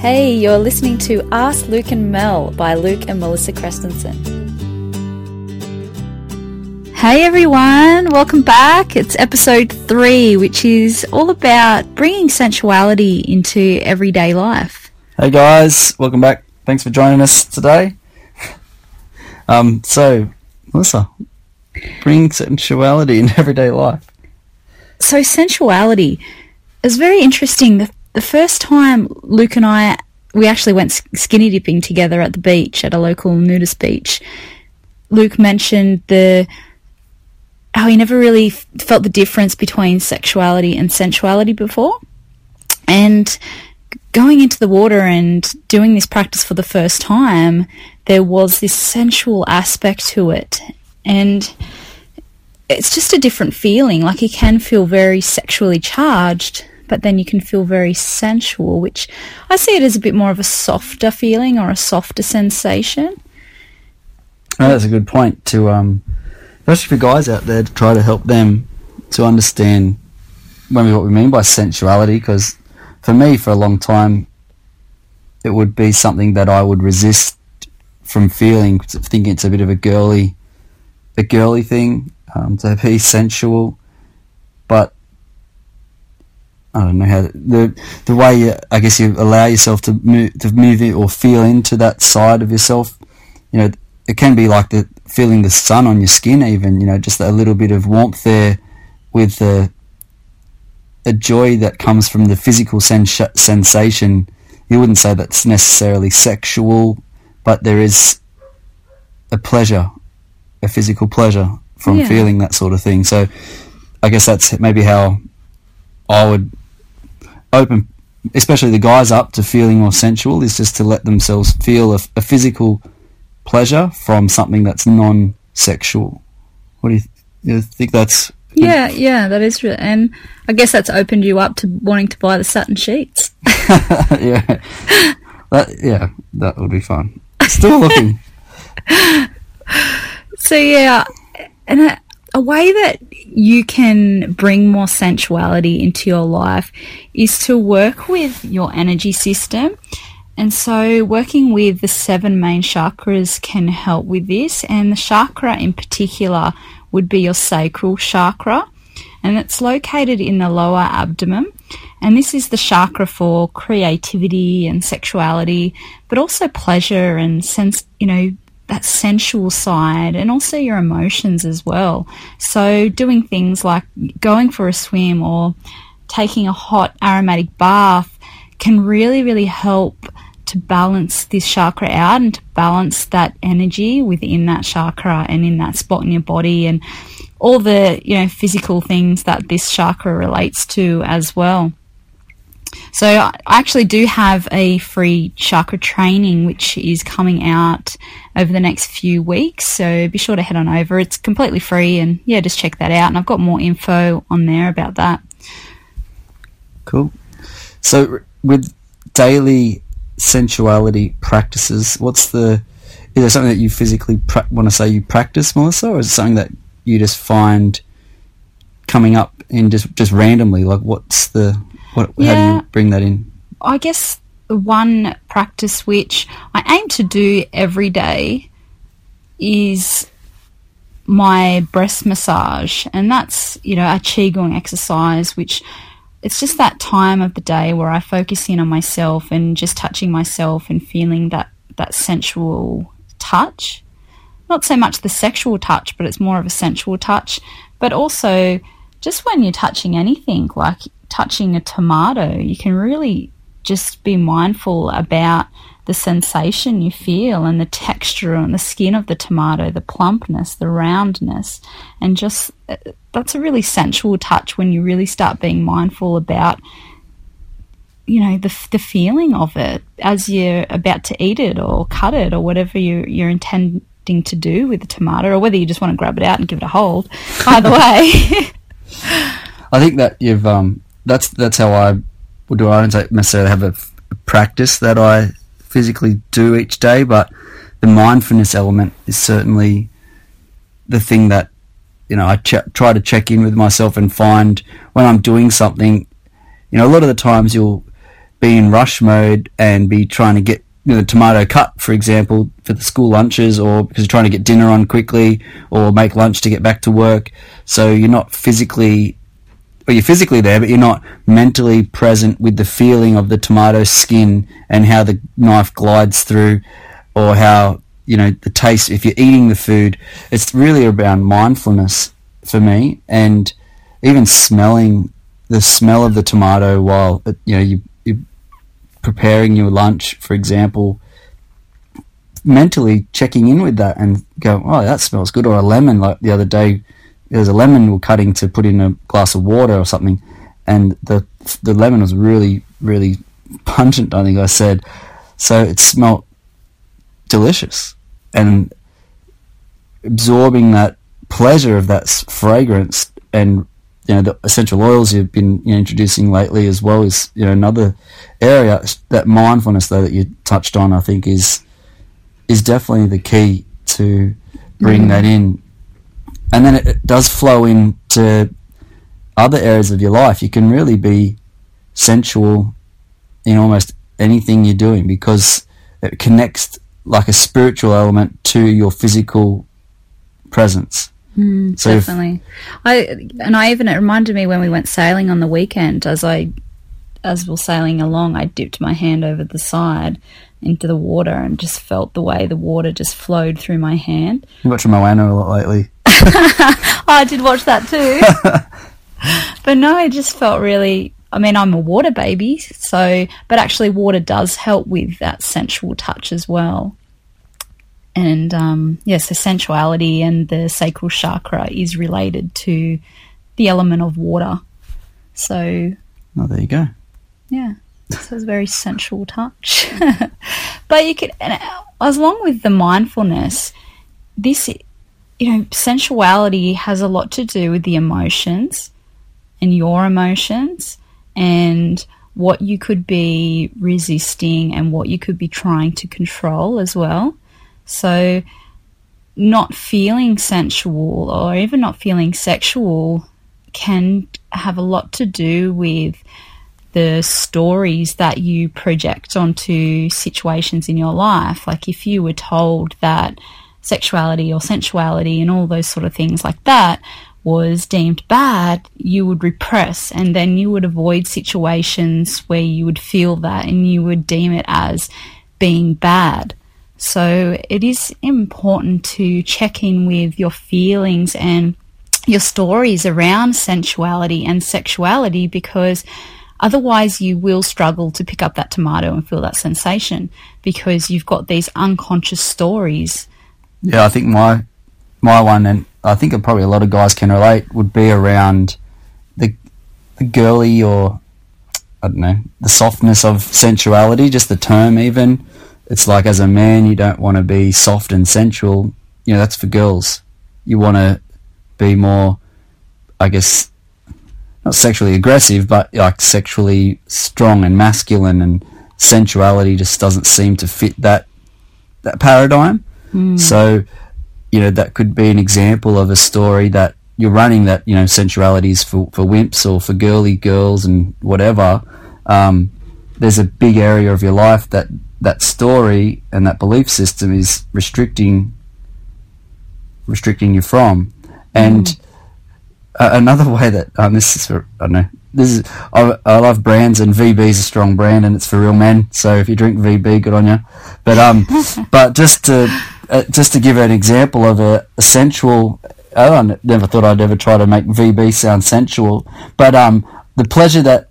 Hey, you're listening to Ask Luke and Mel by Luke and Melissa Christensen. Hey everyone, welcome back. It's episode three, which is all about bringing sensuality into everyday life. Hey guys, welcome back. Thanks for joining us today. Um, so, Melissa, bring sensuality in everyday life. So, sensuality is very interesting. The, the first time Luke and I, we actually went skinny dipping together at the beach, at a local nudist beach. Luke mentioned the how he never really felt the difference between sexuality and sensuality before. And going into the water and doing this practice for the first time, there was this sensual aspect to it. And it's just a different feeling. Like you can feel very sexually charged, but then you can feel very sensual, which I see it as a bit more of a softer feeling or a softer sensation. That's a good point to, um, especially for guys out there, to try to help them to understand what we mean by sensuality. Because for me, for a long time, it would be something that I would resist from feeling, thinking it's a bit of a girly, a girly thing um, to be sensual. But I don't know how the the way you, I guess you allow yourself to move to move it or feel into that side of yourself. You know, it can be like the feeling the sun on your skin, even you know, just a little bit of warmth there with the a joy that comes from the physical sens- sensation. You wouldn't say that's necessarily sexual, but there is a pleasure, a physical pleasure from Yeah. feeling that sort of thing. So, I guess that's maybe how I would open, especially the guys up to feeling more sensual, is just to let themselves feel a, a physical pleasure from something that's non-sexual. What do you, you think that's? Yeah, yeah, that is true. And I guess that's opened you up to wanting to buy the satin sheets. yeah, that yeah, that would be fun. Still looking. So yeah, and a, a way that you can bring more sensuality into your life is to work with your energy system. And so working with the seven main chakras can help with this. And the chakra in particular would be your sacral chakra. And it's located in the lower abdomen. And this is the chakra for creativity and sexuality, but also pleasure and sense, you know, that sensual side and also your emotions as well. So doing things like going for a swim or taking a hot aromatic bath can really, really help to balance this chakra out and to balance that energy within that chakra and in that spot in your body and all the, you know, physical things that this chakra relates to as well. So I actually do have a free chakra training which is coming out over the next few weeks. So be sure to head on over. It's completely free and yeah, just check that out. And I've got more info on there about that. Cool. So with daily sensuality practices, what's the? Is there something that you physically pra- want to say you practice, Melissa, or is it something that you just find coming up in just just randomly? Like, what's the? What? How do Yeah. you bring that in? I guess the one practice which I aim to do every day is my breast massage, and that's you know a qigong exercise, which it's just that time of the day where I focus in on myself and just touching myself and feeling that that sensual touch. Not so much the sexual touch, but it's more of a sensual touch. But also, just when you're touching anything, like touching a tomato, you can really just be mindful about the sensation you feel and the texture and the skin of the tomato, the plumpness, the roundness, and just uh, that's a really sensual touch when you really start being mindful about you know the the feeling of it as you're about to eat it or cut it or whatever you you're intending to do with the tomato or whether you just want to grab it out and give it a hold. Either way. I think that you've um that's that's how I would do. I don't necessarily have a, practice that I physically do each day, but the mindfulness element is certainly the thing that you know I ch- try to check in with myself and find when I'm doing something. You know, a lot of the times you'll be in rush mode and be trying to get you know, the tomato cut, for example, for the school lunches, or because you're trying to get dinner on quickly, or make lunch to get back to work. So you're not physically, well, you're physically there, but you're not mentally present with the feeling of the tomato skin and how the knife glides through, or how you know the taste. If you're eating the food, it's really around mindfulness for me, and even smelling the smell of the tomato while uh, you know you're preparing your lunch, for example, mentally checking in with that and go, oh, that smells good. Or a lemon, like the other day, there was a lemon we're cutting to put in a glass of water or something, and the the lemon was really, really pungent. I think I said, so it smelt delicious, and absorbing that pleasure of that fragrance and you know the essential oils you've been you know, introducing lately as well is you know another area that mindfulness though that you touched on I think is is definitely the key to bring mm. that in and then it, it does flow into other areas of your life you can really be sensual in almost anything you're doing because it connects like a spiritual element to your physical presence Mm, so definitely. If, I and I even it reminded me when we went sailing on the weekend as I as we are sailing along, I dipped my hand over the side into the water and just felt the way the water just flowed through my hand. You watching Moana a lot lately. I did watch that too. but no, it just felt really I mean, I'm a water baby, so but actually water does help with that sensual touch as well and um, yes, the sensuality and the sacral chakra is related to the element of water. So, oh, there you go. Yeah, so it's a very sensual touch. but you could, and as long with the mindfulness, this, you know, sensuality has a lot to do with the emotions and your emotions and what you could be resisting and what you could be trying to control as well. So, not feeling sensual or even not feeling sexual can have a lot to do with the stories that you project onto situations in your life. Like if you were told that sexuality or sensuality and all those sort of things like that was deemed bad, you would repress and then you would avoid situations where you would feel that and you would deem it as being bad. So it is important to check in with your feelings and your stories around sensuality and sexuality because otherwise you will struggle to pick up that tomato and feel that sensation because you've got these unconscious stories. Yeah, I think my my one and I think probably a lot of guys can relate would be around the the girly or I don't know, the softness of sensuality, just the term even it's like as a man, you don't want to be soft and sensual. You know, that's for girls. You want to be more, I guess, not sexually aggressive, but like sexually strong and masculine, and sensuality just doesn't seem to fit that that paradigm. Mm. So, you know, that could be an example of a story that you're running that you know sensuality is for for wimps or for girly girls and whatever. Um, there's a big area of your life that that story and that belief system is restricting restricting you from. And mm. uh, another way that um, this is for, I don't know this is I, I love brands and VB is a strong brand and it's for real men. So if you drink VB, good on you. But um, but just to uh, just to give an example of a, a sensual. I never thought I'd ever try to make VB sound sensual, but um, the pleasure that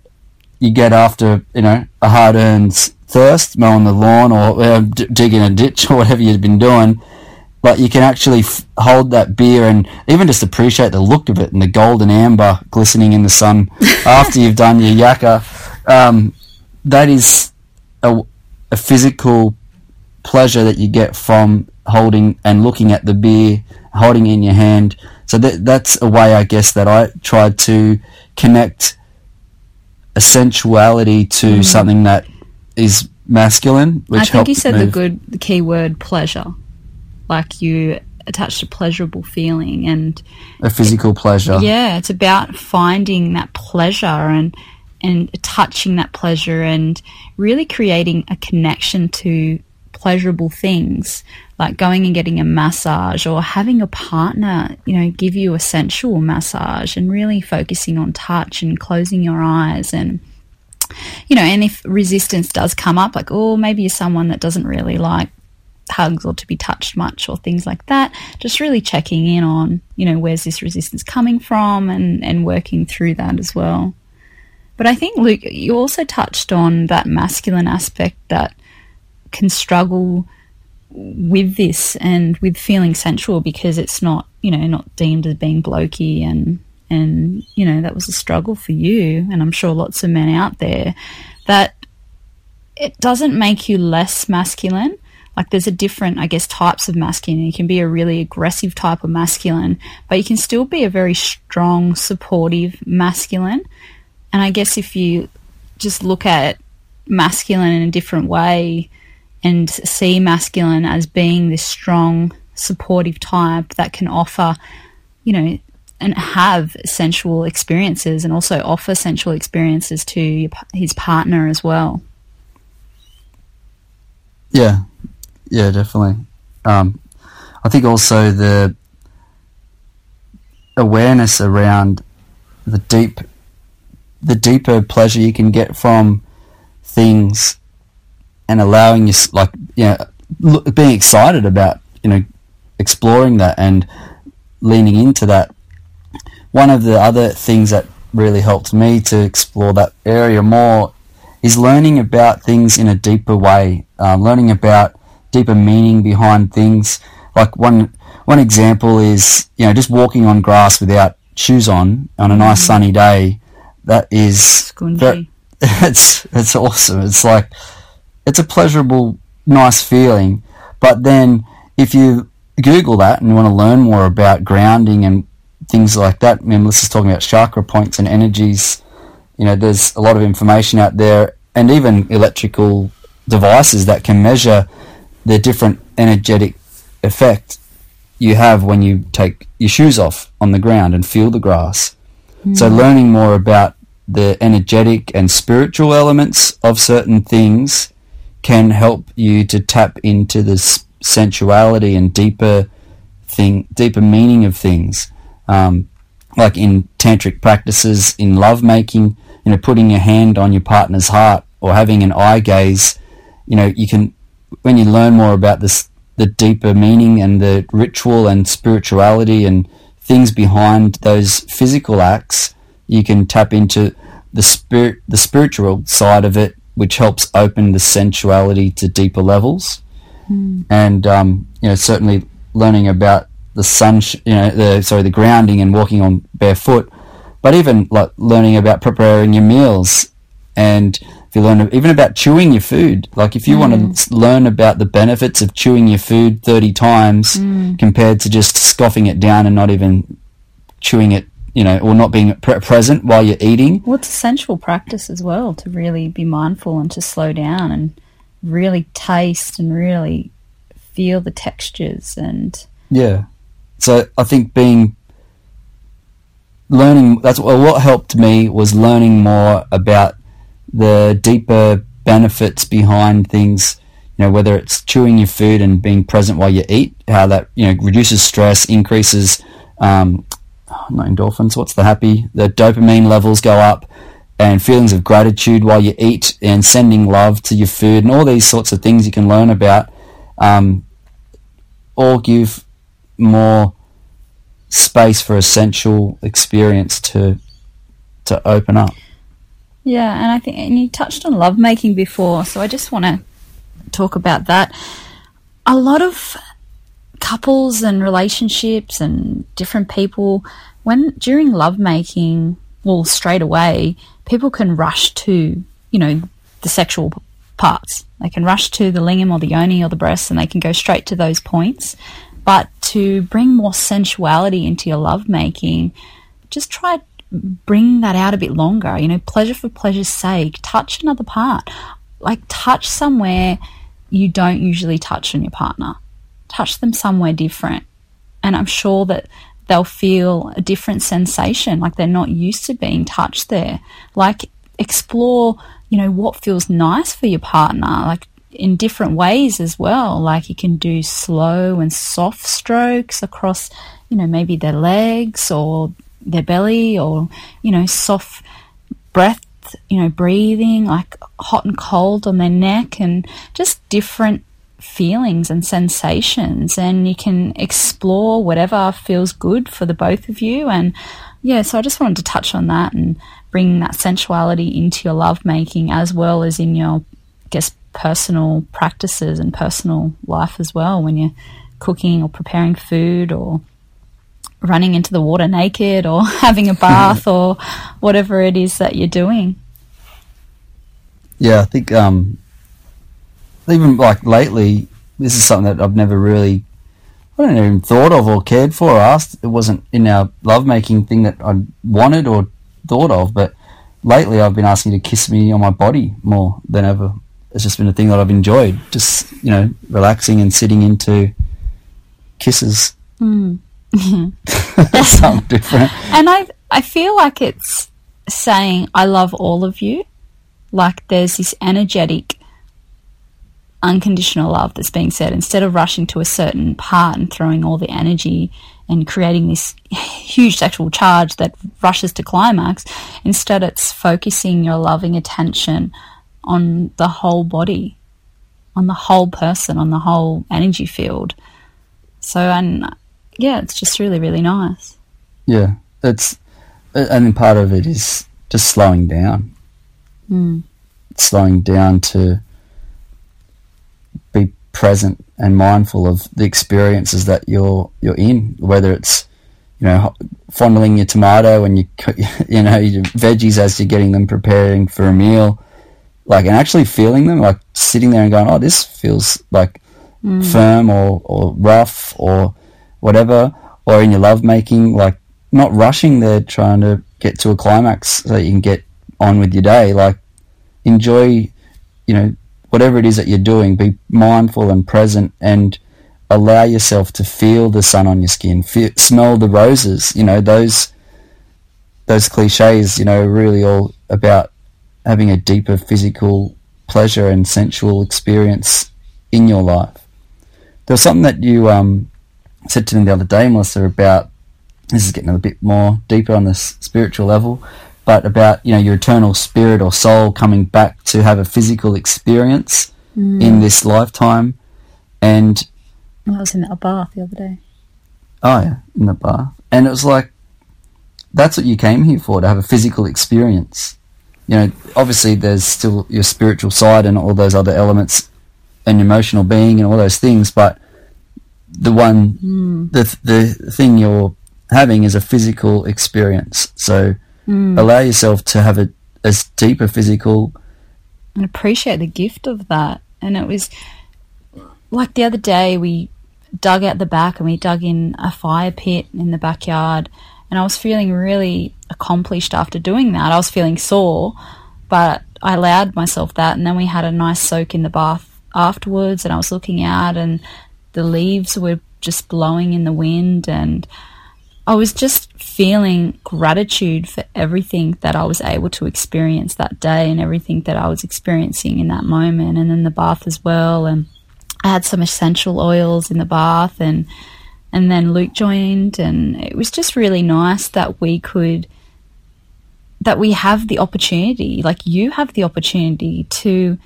you get after you know a hard earned thirst, mowing the lawn or uh, d- digging a ditch or whatever you've been doing, but you can actually f- hold that beer and even just appreciate the look of it and the golden amber glistening in the sun after you've done your yakka. Um, that is a, a physical pleasure that you get from holding and looking at the beer, holding it in your hand. So that that's a way, I guess, that I tried to connect a sensuality to mm. something that is masculine. Which I think you said move. the good, the key word pleasure. Like you attached a pleasurable feeling and a physical pleasure. Yeah, it's about finding that pleasure and and touching that pleasure and really creating a connection to pleasurable things like going and getting a massage or having a partner, you know, give you a sensual massage and really focusing on touch and closing your eyes and you know, and if resistance does come up, like, oh, maybe you're someone that doesn't really like hugs or to be touched much or things like that, just really checking in on, you know, where's this resistance coming from and, and working through that as well. But I think, Luke, you also touched on that masculine aspect that can struggle with this and with feeling sensual because it's not, you know, not deemed as being blokey and and you know that was a struggle for you and I'm sure lots of men out there that it doesn't make you less masculine. Like there's a different, I guess, types of masculine. You can be a really aggressive type of masculine, but you can still be a very strong, supportive masculine. And I guess if you just look at masculine in a different way, and see masculine as being this strong, supportive type that can offer, you know, and have sensual experiences and also offer sensual experiences to his partner as well. Yeah, yeah, definitely. Um, I think also the awareness around the deep, the deeper pleasure you can get from things and allowing you like you know being excited about you know exploring that and leaning into that. One of the other things that really helped me to explore that area more is learning about things in a deeper way um, learning about deeper meaning behind things. Like one one example is you know just walking on grass without shoes on on a nice mm. sunny day that is that, it's it's awesome. It's like it's a pleasurable, nice feeling. But then if you Google that and you want to learn more about grounding and things like that, I mean, Melissa's talking about chakra points and energies. You know, there's a lot of information out there, and even electrical devices that can measure the different energetic effect you have when you take your shoes off on the ground and feel the grass. Mm. So, learning more about the energetic and spiritual elements of certain things can help you to tap into this sensuality and deeper thing, deeper meaning of things. Um, like in tantric practices, in lovemaking, you know, putting your hand on your partner's heart or having an eye gaze, you know, you can, when you learn more about this, the deeper meaning and the ritual and spirituality and things behind those physical acts, you can tap into the spirit, the spiritual side of it which helps open the sensuality to deeper levels. Mm. And um, you know, certainly learning about the sun, you know, the sorry, the grounding and walking on barefoot, but even like learning about preparing your meals and if you learn even about chewing your food, like if you mm. want to learn about the benefits of chewing your food 30 times mm. compared to just scoffing it down and not even chewing it you know, or not being pre- present while you're eating. Well, it's a sensual practice as well to really be mindful and to slow down and really taste and really feel the textures and yeah. So I think being learning that's well, what helped me was learning more about the deeper benefits behind things. You know, whether it's chewing your food and being present while you eat, how that you know reduces stress, increases um, not endorphins, what's the happy? The dopamine levels go up and feelings of gratitude while you eat and sending love to your food and all these sorts of things you can learn about um, all give more space for a sensual experience to to open up. Yeah, and I think and you touched on lovemaking before, so I just want to talk about that. A lot of couples and relationships and different people when during lovemaking well straight away people can rush to you know the sexual parts. They can rush to the lingam or the yoni or the breast and they can go straight to those points. But to bring more sensuality into your lovemaking just try bring that out a bit longer you know pleasure for pleasure's sake touch another part. Like touch somewhere you don't usually touch on your partner touch them somewhere different. And I'm sure that they'll feel a different sensation, like they're not used to being touched there. Like explore, you know, what feels nice for your partner, like in different ways as well. Like you can do slow and soft strokes across, you know, maybe their legs or their belly or, you know, soft breath, you know, breathing, like hot and cold on their neck and just different feelings and sensations and you can explore whatever feels good for the both of you. And yeah so i just wanted to touch on that and bring that sensuality into your lovemaking as well as in your I guess personal practices and personal life as well. When you're cooking or preparing food or running into the water naked or having a bath or whatever it is that you're doing. Yeah i think um even like lately, this is something that I've never really, I don't even thought of or cared for or asked. It wasn't in our lovemaking thing that I wanted or thought of, but lately I've been asking you to kiss me on my body more than ever. It's just been a thing that I've enjoyed, just you know, relaxing and sitting into kisses. Mm. That's something different. And I, I feel like it's saying I love all of you. Like there's this energetic unconditional love that's being said instead of rushing to a certain part and throwing all the energy and creating this huge sexual charge that rushes to climax instead it's focusing your loving attention on the whole body on the whole person on the whole energy field. So and yeah it's just really really nice. Yeah it's I and part of it is just slowing down. Mm. slowing down to present and mindful of the experiences that you're you're in, whether it's you know fondling your tomato and you you know your veggies as you're getting them preparing for a meal, like and actually feeling them, like sitting there and going, oh, this feels like mm. firm or or rough or whatever, or in your love making, like not rushing there trying to get to a climax so you can get on with your day, like enjoy, you know, whatever it is that you're doing, be mindful and present and allow yourself to feel the sun on your skin, feel, smell the roses. You know, those those cliches, you know, really all about having a deeper physical pleasure and sensual experience in your life. There was something that you um, said to me the other day, Melissa, about this is getting a bit more deeper on this spiritual level, but about you know your eternal spirit or soul coming back to have a physical experience mm. in this lifetime. And I was in a bath the other day. Oh yeah, in the bath, and it was like that's what you came here for to have a physical experience. You know, obviously there's still your spiritual side and all those other elements, and emotional being and all those things, but the one mm. the the thing you're having is a physical experience. So Mm. Allow yourself to have a as deeper physical and appreciate the gift of that. And it was like the other day we dug out the back and we dug in a fire pit in the backyard and I was feeling really accomplished after doing that. I was feeling sore, but I allowed myself that and then we had a nice soak in the bath afterwards and I was looking out and the leaves were just blowing in the wind and I was just feeling gratitude for everything that I was able to experience that day and everything that I was experiencing in that moment, and then the bath as well. And I had some essential oils in the bath, and and then Luke joined, and it was just really nice that we could that we have the opportunity, like you have the opportunity to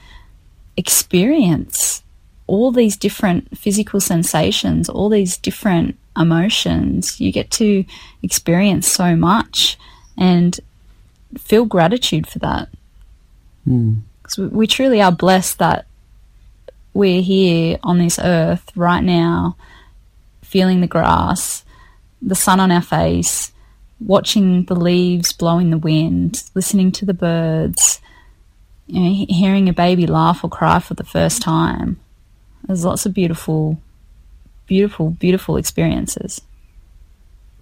experience all these different physical sensations, all these different emotions. You get to experience so much and feel gratitude for that. Mm. we, we truly are blessed that we're here on this earth right now, feeling the grass, the sun on our face, watching the leaves blow in the wind, listening to the birds, you know, hearing a baby laugh or cry for the first time. There's lots of beautiful beautiful, beautiful experiences.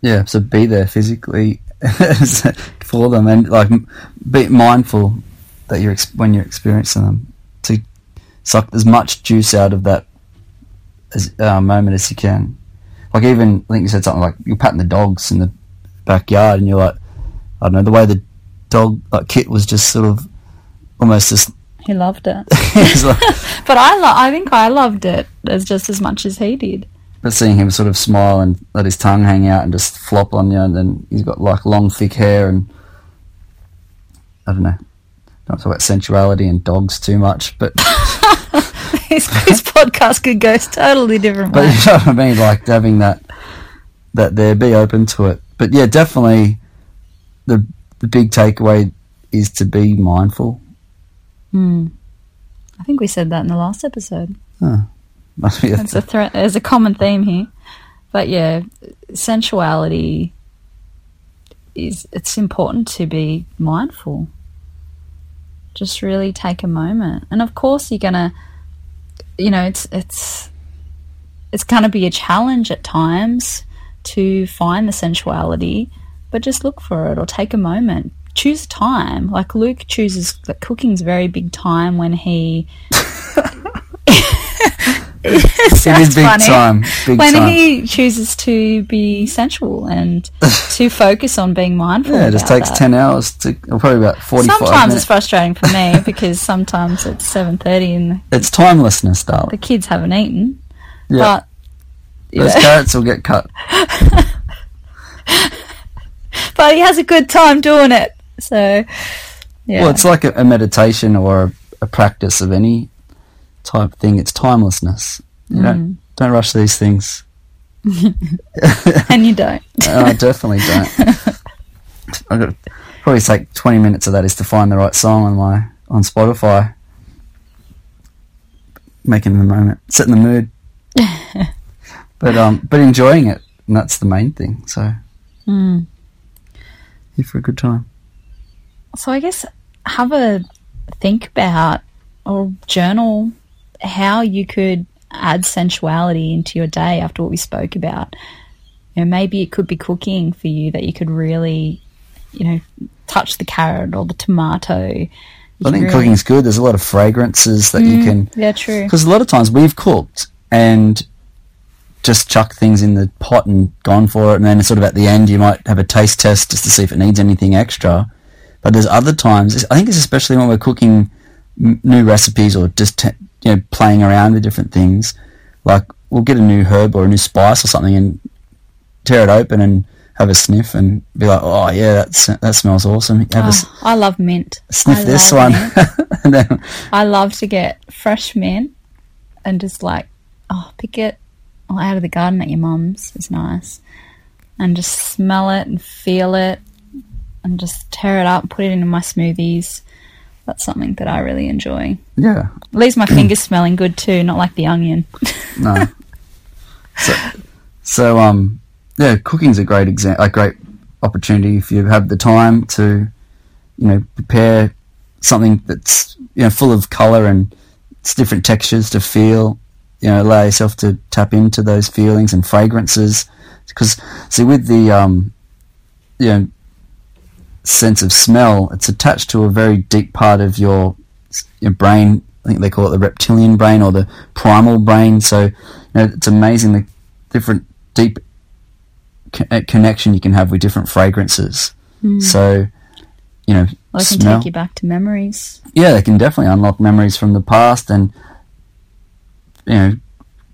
Yeah, so be there physically for them, and like be mindful that you're when you're experiencing them to suck as much juice out of that as, uh, moment as you can. Like even I think you said something like you're patting the dogs in the backyard, and you're like, I don't know, the way the dog, like Kit, was just sort of almost just. He loved it. like- But I, lo- I think I loved it as just as much as he did. but seeing him sort of smile and let his tongue hang out and just flop on you, and then he's got like long, thick hair, and I don't know. Don't talk about sensuality and dogs too much, but His, his podcast could go totally different but way. you know what I mean. Like having that that there, be open to it. But yeah, definitely the the big takeaway is to be mindful. Hmm. I think we said that in the last episode. Must be a It's a threat. There's a common theme here, but yeah, sensuality is. It's important to be mindful. Just really take a moment, and of course, you're gonna. You know, it's it's it's gonna be a challenge at times to find the sensuality, but just look for it or take a moment. Choose time. Like Luke chooses that cooking's very big time when he. it it sounds big funny. time. Big when time. he chooses to be sensual and to focus on being mindful. yeah, it just takes that. ten hours to or probably about forty. Sometimes minutes. it's frustrating for me because sometimes it's seven thirty and It's timelessness, darling. the kids haven't eaten. Yeah, But those know, carrots will get cut. but he has a good time doing it. So yeah, Well, it's like a, a meditation or a, a practice of any type thing. It's timelessness. You Mm. don't don't rush these things. and you don't. I definitely don't. I got probably take twenty minutes of that is to find the right song on my on Spotify. Making the moment, setting the mood. but um, but enjoying it, and that's the main thing. So Mm. here for a good time. So I guess have a think about or journal how you could add sensuality into your day after what we spoke about. You know, maybe it could be cooking for you that you could really, you know, touch the carrot or the tomato. You I think really- cooking's good. There's a lot of fragrances that you Mm, can Yeah, true. Because a lot of times we've cooked and just chucked things in the pot and gone for it, and then sort of at the end you might have a taste test just to see if it needs anything extra. But there's other times, I think it's especially when we're cooking m- new recipes or just te- you know playing around with different things. Like we'll get a new herb or a new spice or something and tear it open and have a sniff and be like, oh yeah, that's, that smells awesome. Have Oh, I love mint. sniff I this one, then I love to get fresh mint and just like, oh, pick it out of the garden at your mum's It's nice. And just smell it and feel it and just tear it up and put it into my smoothies. That's something that I really enjoy. yeah, Leaves my fingers smelling good too, not like the onion. No. so, so um, yeah, cooking's a great example, a great opportunity if you have the time to, you know, prepare something that's you know full of color and it's different textures to feel. You know, allow yourself to tap into those feelings and fragrances. Because see, with the um, you know, sense of smell, it's attached to a very deep part of your your brain. I think they call it the reptilian brain or the primal brain. So, you know, it's amazing the different deep co- uh, connection you can have with different fragrances. So, you know, I can smell. take you back to memories. yeah, they can definitely unlock memories from the past and, you know,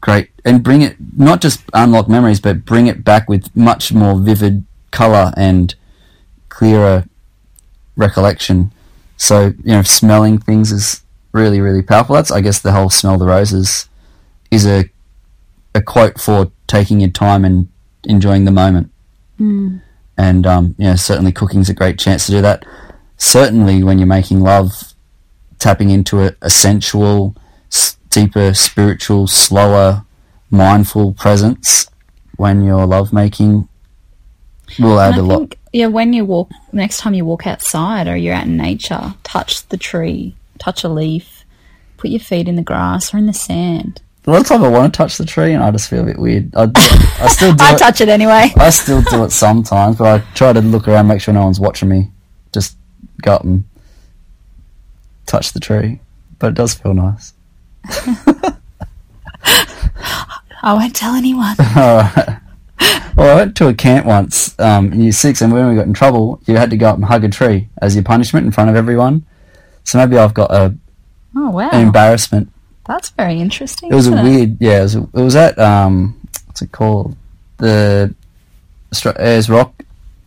great. And bring it, not just unlock memories, but bring it back with much more vivid colour and clearer recollection. So, you know, smelling things is really, really powerful. That's, I guess, the whole smell the roses is a, a quote for taking your time and enjoying the moment. And, um, you know, certainly cooking's a great chance to do that. Certainly when you're making love, tapping into a, a sensual, s- deeper, spiritual, slower, mindful presence when you're lovemaking will add a I lot. Yeah, when you walk, next time you walk outside or you're out in nature, touch the tree, touch a leaf, put your feet in the grass or in the sand. A lot of times I want to touch the tree and I just feel a bit weird. I, I still do I it. touch it anyway. I still do it sometimes, but I try to look around, make sure no one's watching me. Just go up and touch the tree. But it does feel nice. I won't tell anyone. Alright. Well, I went to a camp once um, in year six, and when we got in trouble, you had to go up and hug a tree as your punishment in front of everyone. So maybe I've got a, Oh wow, an embarrassment. that's very interesting. It was a weird, yeah. It was, it was at um, what's it called? The Ayers Rock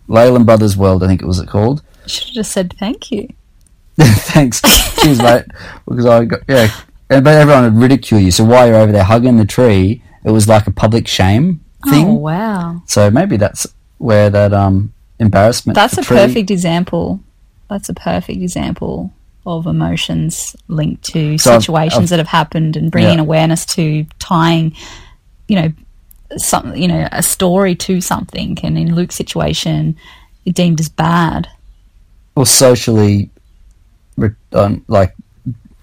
Leyland Brothers World, I think it was it called. Should have just said thank you. Thanks, cheers, mate. Because I got yeah, but everyone would ridicule you. So while you're over there hugging the tree, it was like a public shame thing. Oh wow, So maybe that's where that um embarrassment. that's a perfect example. That's a perfect example of emotions linked to So I've- situations I've- that have happened and bringing Yeah. awareness to tying, you know, some you know a story to something. And in Luke's situation, it deemed as bad. or socially, um, like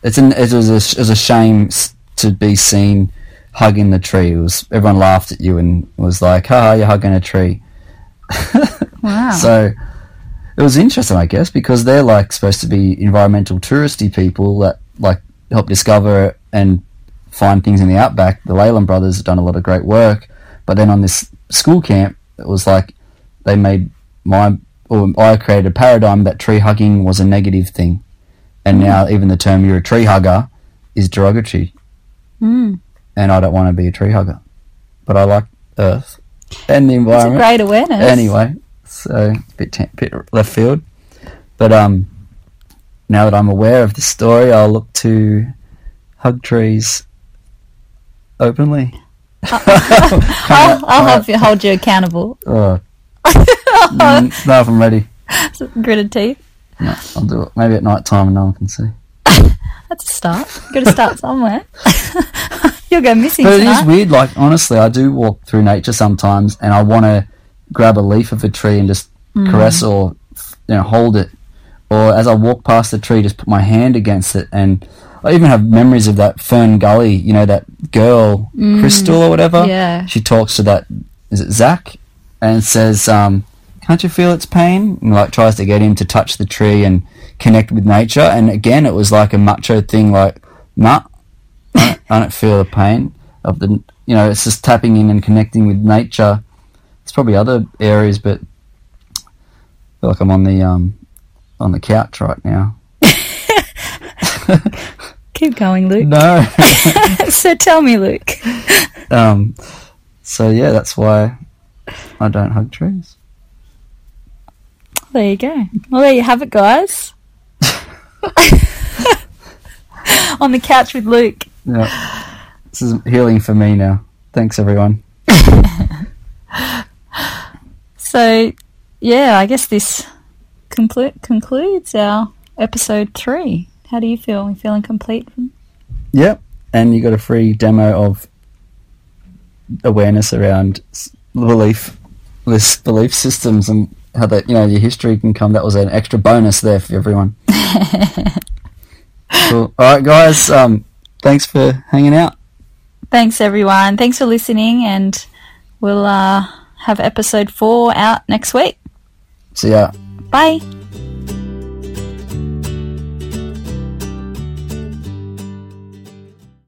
it's an it was a, it was a shame to be seen hugging the tree. It was everyone laughed at you and was like, "Ha, you're hugging a tree." Wow. So it was interesting, I guess, because they're like supposed to be environmental touristy people that like help discover and find things in the outback. The Leyland brothers have done a lot of great work, but then on this school camp, it was like they made my or I created a paradigm that tree hugging was a negative thing, and now even the term "you're a tree hugger" is derogatory, Mm. And I don't want to be a tree hugger, but I like Earth and the environment. It's a great awareness. anyway, so bit t- bit left field. But um, now that I'm aware of the story, I'll look to hug trees openly. I'll, I'll have you hold you accountable. Oh. Mm, no, if I'm ready. Gritted teeth. No, I'll do it. Maybe at night time and no one can see. That's a start. You've Got to start somewhere. You'll go missing But it tonight. is weird. Like honestly, I do walk through nature sometimes, and I want to grab a leaf of a tree and just Mm. caress or you know hold it, or as I walk past the tree, just put my hand against it. And I even have memories of that Fern Gully. You know that girl Crystal or whatever. Mm. Yeah. She talks to that. Is it Zak? And says, um, "Can't you feel its pain?" And like tries to get him to touch the tree and connect with nature. And again, it was like a macho thing. Like, nah, I don't, feel the pain of the. You know, it's just tapping in and connecting with nature. It's probably other areas, but I feel like I'm on the um on the couch right now. Keep going, Luke. No. so tell me, Luke. um. So yeah, that's why I don't hug trees. There you go. Well, there you have it, guys. On the couch with Luke. Yeah. This is healing for me now. Thanks, everyone. So, yeah, I guess this conclu- concludes our episode three. How do you feel? Are you feeling complete? Yep. And you got a free demo of awareness around belief, this belief systems, and how that you know your history can come. That was an extra bonus there for everyone. cool. All right, guys. Um, thanks for hanging out. Thanks, everyone. Thanks for listening, and we'll uh, have episode four out next week. See ya. Bye.